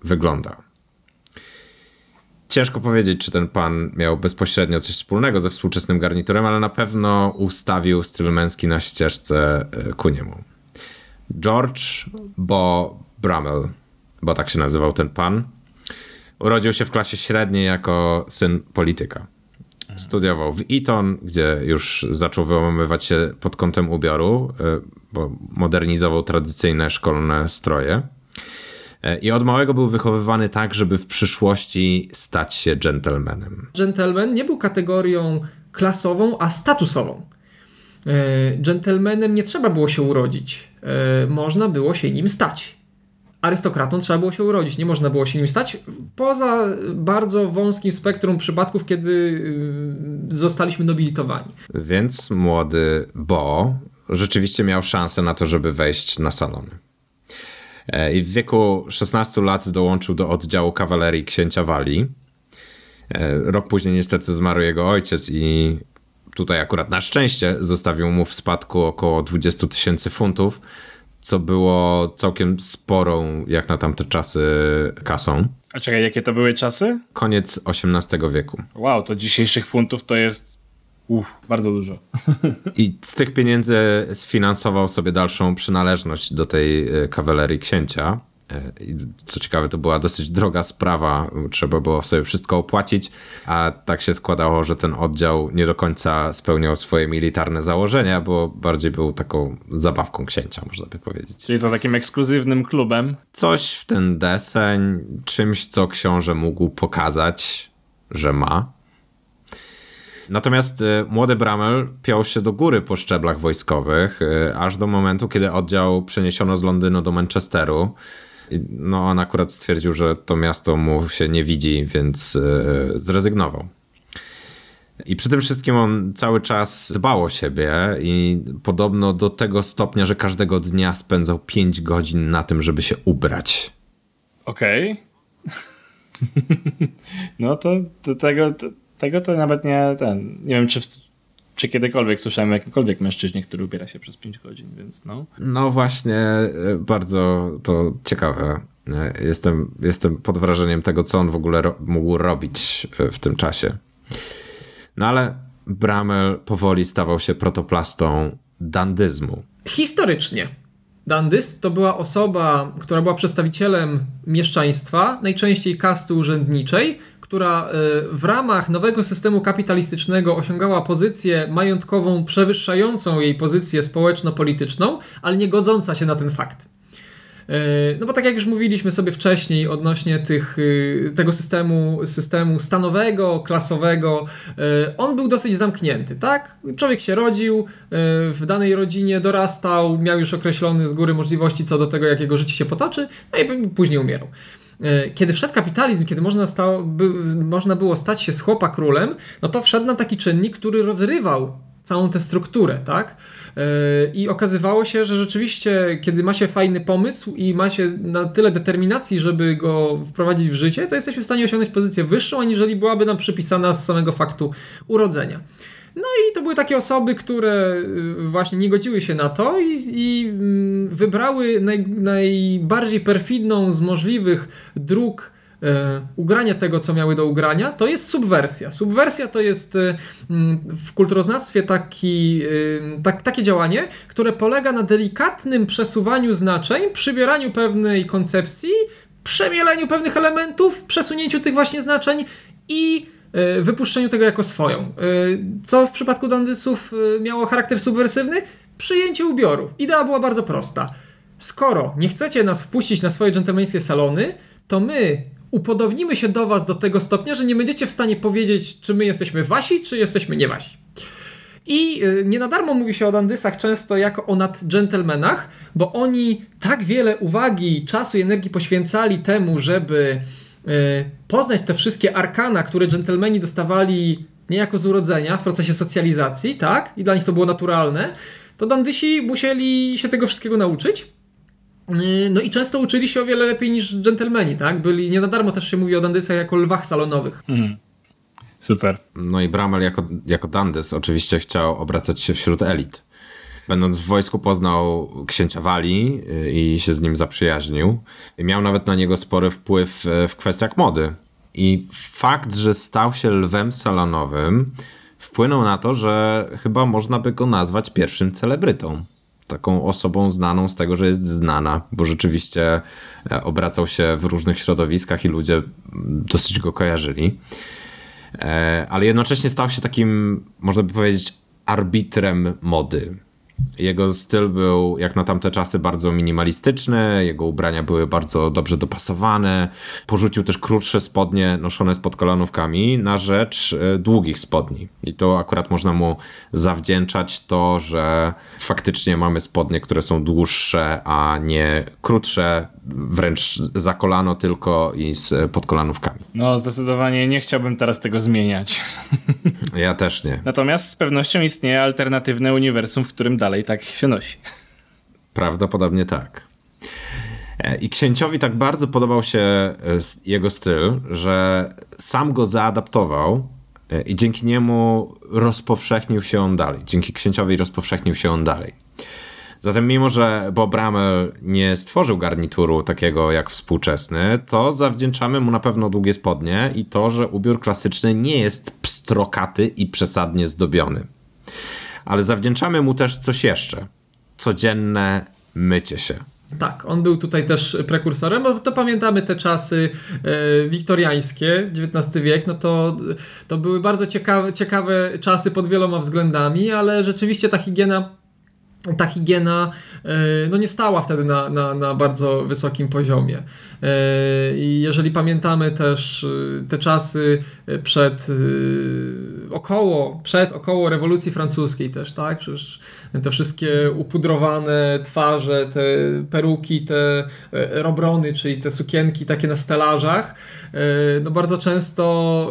wygląda. Ciężko powiedzieć, czy ten pan miał bezpośrednio coś wspólnego ze współczesnym garniturem, ale na pewno ustawił styl męski na ścieżce e, ku niemu. George Bo Brummel, bo tak się nazywał ten pan, Urodził się w klasie średniej jako syn polityka. Studiował w Eton, gdzie już zaczął wyłamywać się pod kątem ubioru, e, bo modernizował tradycyjne szkolne stroje. E, I od małego był wychowywany tak, żeby w przyszłości stać się gentlemanem. Gentleman nie był kategorią klasową, a statusową. Gentlemanem nie trzeba było się urodzić, można było się nim stać arystokratą trzeba było się urodzić, nie można było się nim stać, poza bardzo wąskim spektrum przypadków, kiedy y, zostaliśmy nobilitowani. Więc młody Bo rzeczywiście miał szansę na to, żeby wejść na salony. E, I w wieku 16 lat dołączył do oddziału kawalerii księcia Walii. E, rok później niestety zmarł jego ojciec i tutaj akurat na szczęście zostawił mu w spadku około 20 tysięcy funtów, co było całkiem sporą, jak na tamte czasy, kasą. A czekaj, jakie to były czasy? Koniec XVIII wieku. Wow, to dzisiejszych funtów to jest Uff, bardzo dużo. I z tych pieniędzy sfinansował sobie dalszą przynależność do tej e, kawalerii księcia. E, co ciekawe, to była dosyć droga sprawa, trzeba było sobie wszystko opłacić, a tak się składało, że ten oddział nie do końca spełniał swoje militarne założenia, bo bardziej był taką zabawką księcia, można by powiedzieć. Czyli to takim ekskluzywnym klubem. Coś w ten deseń, czymś, co książę mógł pokazać, że ma. Natomiast y, młody Bramel piął się do góry po szczeblach wojskowych, y, aż do momentu, kiedy oddział przeniesiono z Londynu do Manchesteru. No, on akurat stwierdził, że to miasto mu się nie widzi, więc y, zrezygnował. I przy tym wszystkim on cały czas dbał o siebie i podobno do tego stopnia, że każdego dnia spędzał 5 godzin na tym, żeby się ubrać. Okej. Okay. no to, to tego, to, tego to nawet nie ten. Nie wiem, czy, czy kiedykolwiek słyszałem o jakimkolwiek mężczyźnie, który ubiera się przez 5 godzin, więc no. No właśnie, e, bardzo to ciekawe. E, jestem, jestem pod wrażeniem tego, co on w ogóle ro mógł robić e, w tym czasie. No ale Bramel powoli stawał się protoplastą dandyzmu. Historycznie. Dandys to była osoba, która była przedstawicielem mieszczaństwa, najczęściej kasty urzędniczej, która e, w ramach nowego systemu kapitalistycznego osiągała pozycję majątkową przewyższającą jej pozycję społeczno-polityczną, ale nie godząca się na ten fakt. E, no bo tak jak już mówiliśmy sobie wcześniej odnośnie tych, e, tego systemu, systemu stanowego, klasowego, on był dosyć zamknięty, tak? Człowiek się rodził, w danej rodzinie dorastał, miał już określone z góry możliwości co do tego, jak jego życie się potoczy, no i później umierał. E, kiedy wszedł kapitalizm, kiedy można, stało, by, można było stać się z chłopa królem, no to wszedł nam taki czynnik, który rozrywał całą tę strukturę, tak? E, I okazywało się, że rzeczywiście, kiedy ma się fajny pomysł i ma się na tyle determinacji, żeby go wprowadzić w życie, to jesteśmy w stanie osiągnąć pozycję wyższą, aniżeli byłaby nam przypisana z samego faktu urodzenia. No i to były takie osoby, które y, właśnie nie godziły się na to i, i mm, wybrały naj, najbardziej perfidną z możliwych dróg e, ugrania tego, co miały do ugrania, to jest subwersja. Subwersja to jest e, mm, w kulturoznawstwie taki, tak, takie działanie, które polega na delikatnym przesuwaniu znaczeń, przybieraniu pewnej koncepcji, przemieleniu pewnych elementów, przesunięciu tych właśnie znaczeń i wypuszczeniu tego jako swoją. E, co w przypadku Dandysów e, miało charakter subwersywny? Przyjęcie ubioru. Idea była bardzo prosta. Skoro nie chcecie nas wpuścić na swoje dżentelmeńskie salony, to my upodobnimy się do was do tego stopnia, że nie będziecie w stanie powiedzieć, czy my jesteśmy wasi, czy jesteśmy nie wasi. I nie na darmo mówi się o Dandysach często jako o nadgentlemanach, bo oni tak wiele uwagi, czasu i energii poświęcali temu, żeby poznać te wszystkie arkana, które dżentelmeni dostawali niejako z urodzenia w procesie socjalizacji, tak? I dla nich to było naturalne, to dandysi musieli się tego wszystkiego nauczyć. E, no i często uczyli się o wiele lepiej niż dżentelmeni, tak? Byli, nie na darmo też się mówi o dandysach jako lwach salonowych. Mhm. Super. No i Bramel jako, jako dandys oczywiście chciał obracać się wśród elit będąc w wojsku poznał księcia Wali y, i się z nim zaprzyjaźnił. Miał nawet na niego spory wpływ y, w kwestiach mody. I fakt, że stał się lwem salonowym, wpłynął na to, że chyba można by go nazwać pierwszym celebrytą. Taką osobą znaną z tego, że jest znana, bo rzeczywiście e, obracał się w różnych środowiskach i ludzie dosyć go kojarzyli. E, ale jednocześnie stał się takim, można by powiedzieć, arbitrem mody jego styl był, jak na tamte czasy, bardzo minimalistyczny, jego ubrania były bardzo dobrze dopasowane. Porzucił też krótsze spodnie noszone z podkolonówkami na rzecz e, długich spodni. I to akurat można mu zawdzięczać to, że faktycznie mamy spodnie, które są dłuższe, a nie krótsze, wręcz za kolano tylko i z podkolanówkami. No, zdecydowanie nie chciałbym teraz tego zmieniać. Ja też nie. Natomiast z pewnością istnieje alternatywne uniwersum, w którym dalej tak się nosi. Prawdopodobnie tak. E, I księciowi tak bardzo podobał się e, jego styl, że sam go zaadaptował e, i dzięki niemu rozpowszechnił się on dalej. Dzięki księciowi rozpowszechnił się on dalej. Zatem mimo, że Bob Ramel nie stworzył garnituru takiego jak współczesny, to zawdzięczamy mu na pewno długie spodnie i to, że ubiór klasyczny nie jest pstrokaty i przesadnie zdobiony. Ale zawdzięczamy mu też coś jeszcze. Codzienne mycie się. Tak, on był tutaj też prekursorem, bo to pamiętamy te czasy e, wiktoriańskie, XIX wiek, no to, to były bardzo ciekawe, ciekawe czasy pod wieloma względami, ale rzeczywiście ta higiena ta higiena e, no nie stała wtedy na, na, na bardzo wysokim poziomie. E, I jeżeli pamiętamy też e, te czasy przed około, przed około rewolucji francuskiej też, tak? Przecież te wszystkie upudrowane twarze, te peruki, te robrony, czyli te sukienki takie na stelażach, no bardzo często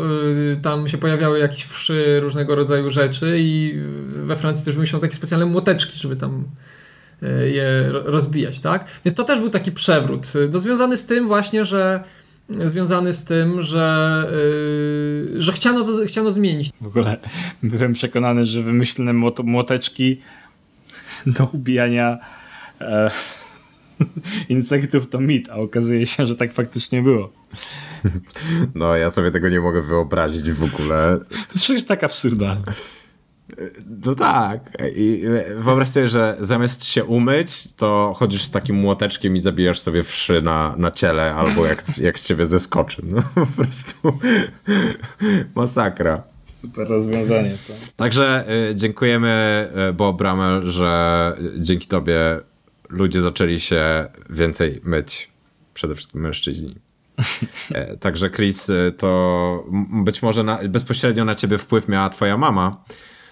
tam się pojawiały jakieś wszy, różnego rodzaju rzeczy i we Francji też wymyślono takie specjalne młoteczki, żeby tam e, je rozbijać, tak? Więc to też był taki przewrót, no, związany z tym właśnie, że związany z tym, że, yy, że chciano to chciano zmienić. W ogóle byłem przekonany, że wymyślne młoteczki do ubijania e, insektów to mit, a okazuje się, że tak faktycznie było. No, ja sobie tego nie mogę wyobrazić w ogóle. To jest przecież tak absurdalne. No tak. I wyobraź sobie, że zamiast się umyć, to chodzisz z takim młoteczkiem i zabijasz sobie wszy na, na ciele, albo jak, jak z ciebie zeskoczy. No po prostu masakra. Super rozwiązanie, co? Także y, dziękujemy y, Bob Bramel, że dzięki tobie ludzie zaczęli się więcej myć. Przede wszystkim mężczyźni. E, także Chris, y, to być może na, bezpośrednio na ciebie wpływ miała twoja mama,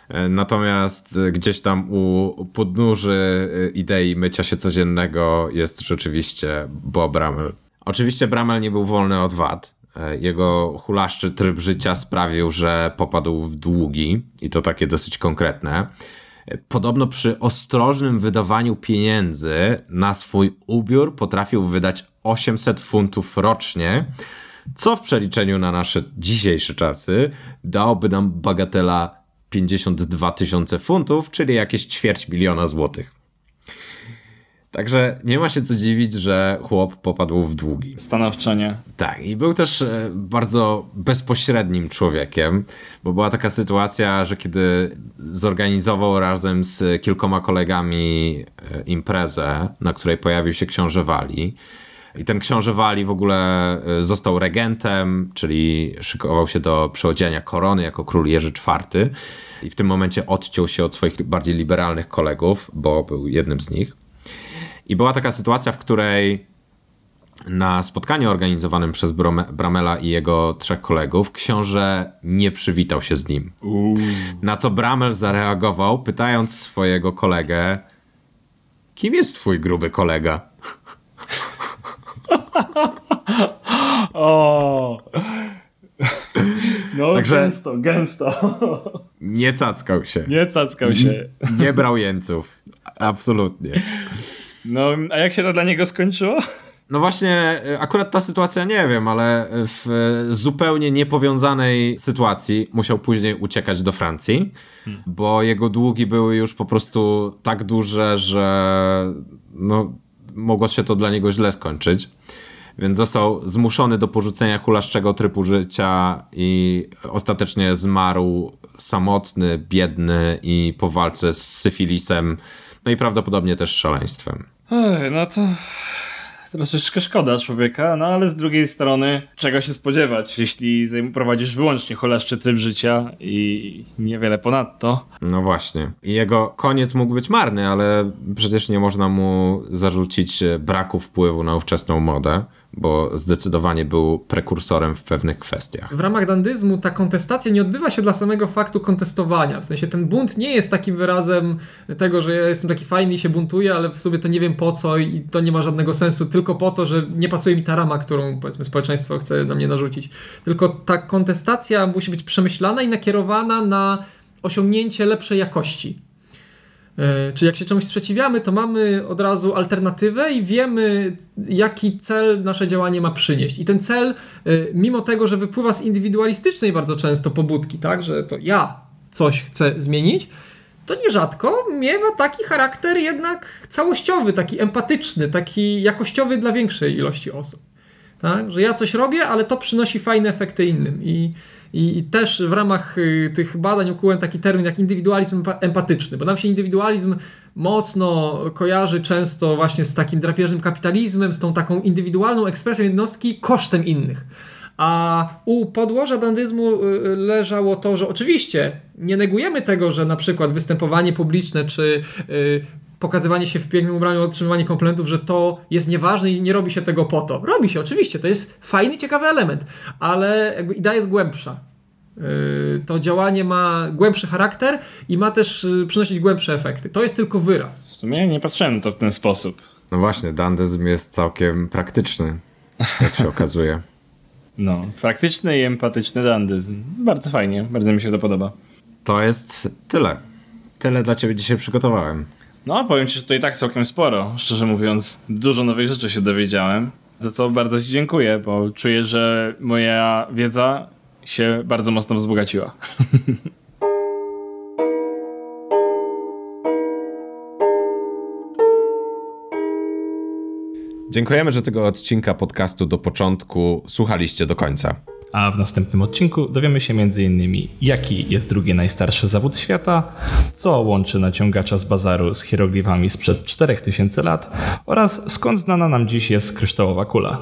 E, natomiast gdzieś tam u podnóży idei mycia się codziennego jest rzeczywiście Bob Bramel. Oczywiście Bramel nie był wolny od wad. Jego hulaszczy tryb życia sprawił, że popadł w długi i to takie dosyć konkretne. Podobno przy ostrożnym wydawaniu pieniędzy na swój ubiór potrafił wydać 800 funtów rocznie, co w przeliczeniu na nasze dzisiejsze czasy dałoby nam bagatela 52 tysiące funtów, czyli jakieś ćwierć miliona złotych. Także nie ma się co dziwić, że chłop popadł w długi. Stanowczenie. Tak, i był też e, bardzo bezpośrednim człowiekiem, bo była taka sytuacja, że kiedy zorganizował razem z kilkoma kolegami e, imprezę, na której pojawił się książę Wali, i ten książę Wali w ogóle e, został regentem, czyli szykował się do przeodziania korony jako król Jerzy IV. I w tym momencie odciął się od swoich bardziej liberalnych kolegów, bo był jednym z nich. I była taka sytuacja, w której na spotkaniu organizowanym przez Bramela i jego trzech kolegów książę nie przywitał się z nim. Na co Bramel zareagował, pytając swojego kolegę, kim jest twój gruby kolega? o! No, Także gęsto, gęsto. Nie cackał się. Nie cackał się. Nie brał jeńców. Absolutnie. No, a jak się to dla niego skończyło? No właśnie, akurat ta sytuacja nie wiem, ale w zupełnie niepowiązanej sytuacji musiał później uciekać do Francji, hmm. bo jego długi były już po prostu tak duże, że no, mogło się to dla niego źle skończyć więc został zmuszony do porzucenia hulaszczego trybu życia i ostatecznie zmarł samotny, biedny i po walce z syfilisem, no i prawdopodobnie też szaleństwem. Ej, no to troszeczkę szkoda człowieka, no ale z drugiej strony czego się spodziewać, jeśli prowadzisz wyłącznie choleszczy tryb życia i niewiele ponadto. No właśnie. Jego koniec mógł być marny, ale przecież nie można mu zarzucić braku wpływu na ówczesną modę bo zdecydowanie był prekursorem w pewnych kwestiach. W ramach dandyzmu ta kontestacja nie odbywa się dla samego faktu kontestowania. W sensie ten bunt nie jest takim wyrazem tego, że ja jestem taki fajny i się buntuję, ale w sobie to nie wiem po co i to nie ma żadnego sensu, tylko po to, że nie pasuje mi ta rama, którą powiedzmy społeczeństwo chce na mnie narzucić. Tylko ta kontestacja musi być przemyślana i nakierowana na osiągnięcie lepszej jakości. E, czy jak się czemuś sprzeciwiamy, to mamy od razu alternatywę i wiemy, jaki cel nasze działanie ma przynieść. I ten cel, e, mimo tego, że wypływa z indywidualistycznej bardzo często pobudki, tak, że to ja coś chcę zmienić, to nierzadko miewa taki charakter jednak całościowy, taki empatyczny, taki jakościowy dla większej ilości osób. Tak? Że ja coś robię, ale to przynosi fajne efekty innym. I, i, też w ramach y, tych badań ukułem taki termin jak indywidualizm empa- empatyczny, bo nam się indywidualizm mocno kojarzy często właśnie z takim drapieżnym kapitalizmem, z tą taką indywidualną ekspresją jednostki kosztem innych. A u podłoża dandyzmu y, leżało to, że oczywiście nie negujemy tego, że na przykład występowanie publiczne czy y, pokazywanie się w pięknym ubraniu, otrzymywanie komplementów, że to jest nieważne i nie robi się tego po to. Robi się, oczywiście, to jest fajny, ciekawy element, ale jakby idea jest głębsza. Yy, To działanie ma głębszy charakter i ma też y, przynosić głębsze efekty. To jest tylko wyraz. W sumie nie patrzyłem na to w ten sposób. No właśnie, dandyzm jest całkiem praktyczny, jak się okazuje. No, praktyczny i empatyczny dandyzm. Bardzo fajnie, bardzo mi się to podoba. To jest tyle. Tyle dla ciebie dzisiaj przygotowałem. No, powiem ci, że to i tak całkiem sporo. Szczerze mówiąc, dużo nowych rzeczy się dowiedziałem. Za co bardzo ci dziękuję, bo czuję, że moja wiedza się bardzo mocno wzbogaciła. Dziękujemy, że tego odcinka podcastu do początku słuchaliście do końca. A w następnym odcinku dowiemy się m.in. jaki jest drugi najstarszy zawód świata, co łączy naciągacza z bazaru z hieroglifami sprzed 4000 lat oraz skąd znana nam dziś jest kryształowa kula.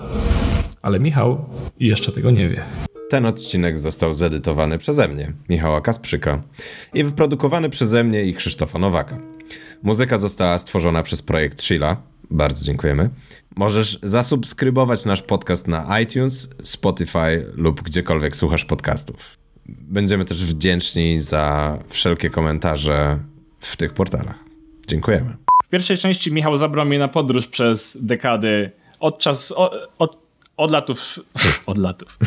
Ale Michał jeszcze tego nie wie. Ten odcinek został zedytowany przeze mnie, Michała Kasprzyka, i wyprodukowany przeze mnie i Krzysztofa Nowaka. Muzyka została stworzona przez projekt Sheila. Bardzo dziękujemy. Możesz zasubskrybować nasz podcast na iTunes, Spotify lub gdziekolwiek słuchasz podcastów. Będziemy też wdzięczni za wszelkie komentarze w tych portalach. Dziękujemy. W pierwszej części Michał zabrał mnie na podróż przez dekady od czas. Od, od, od latów. Od latów.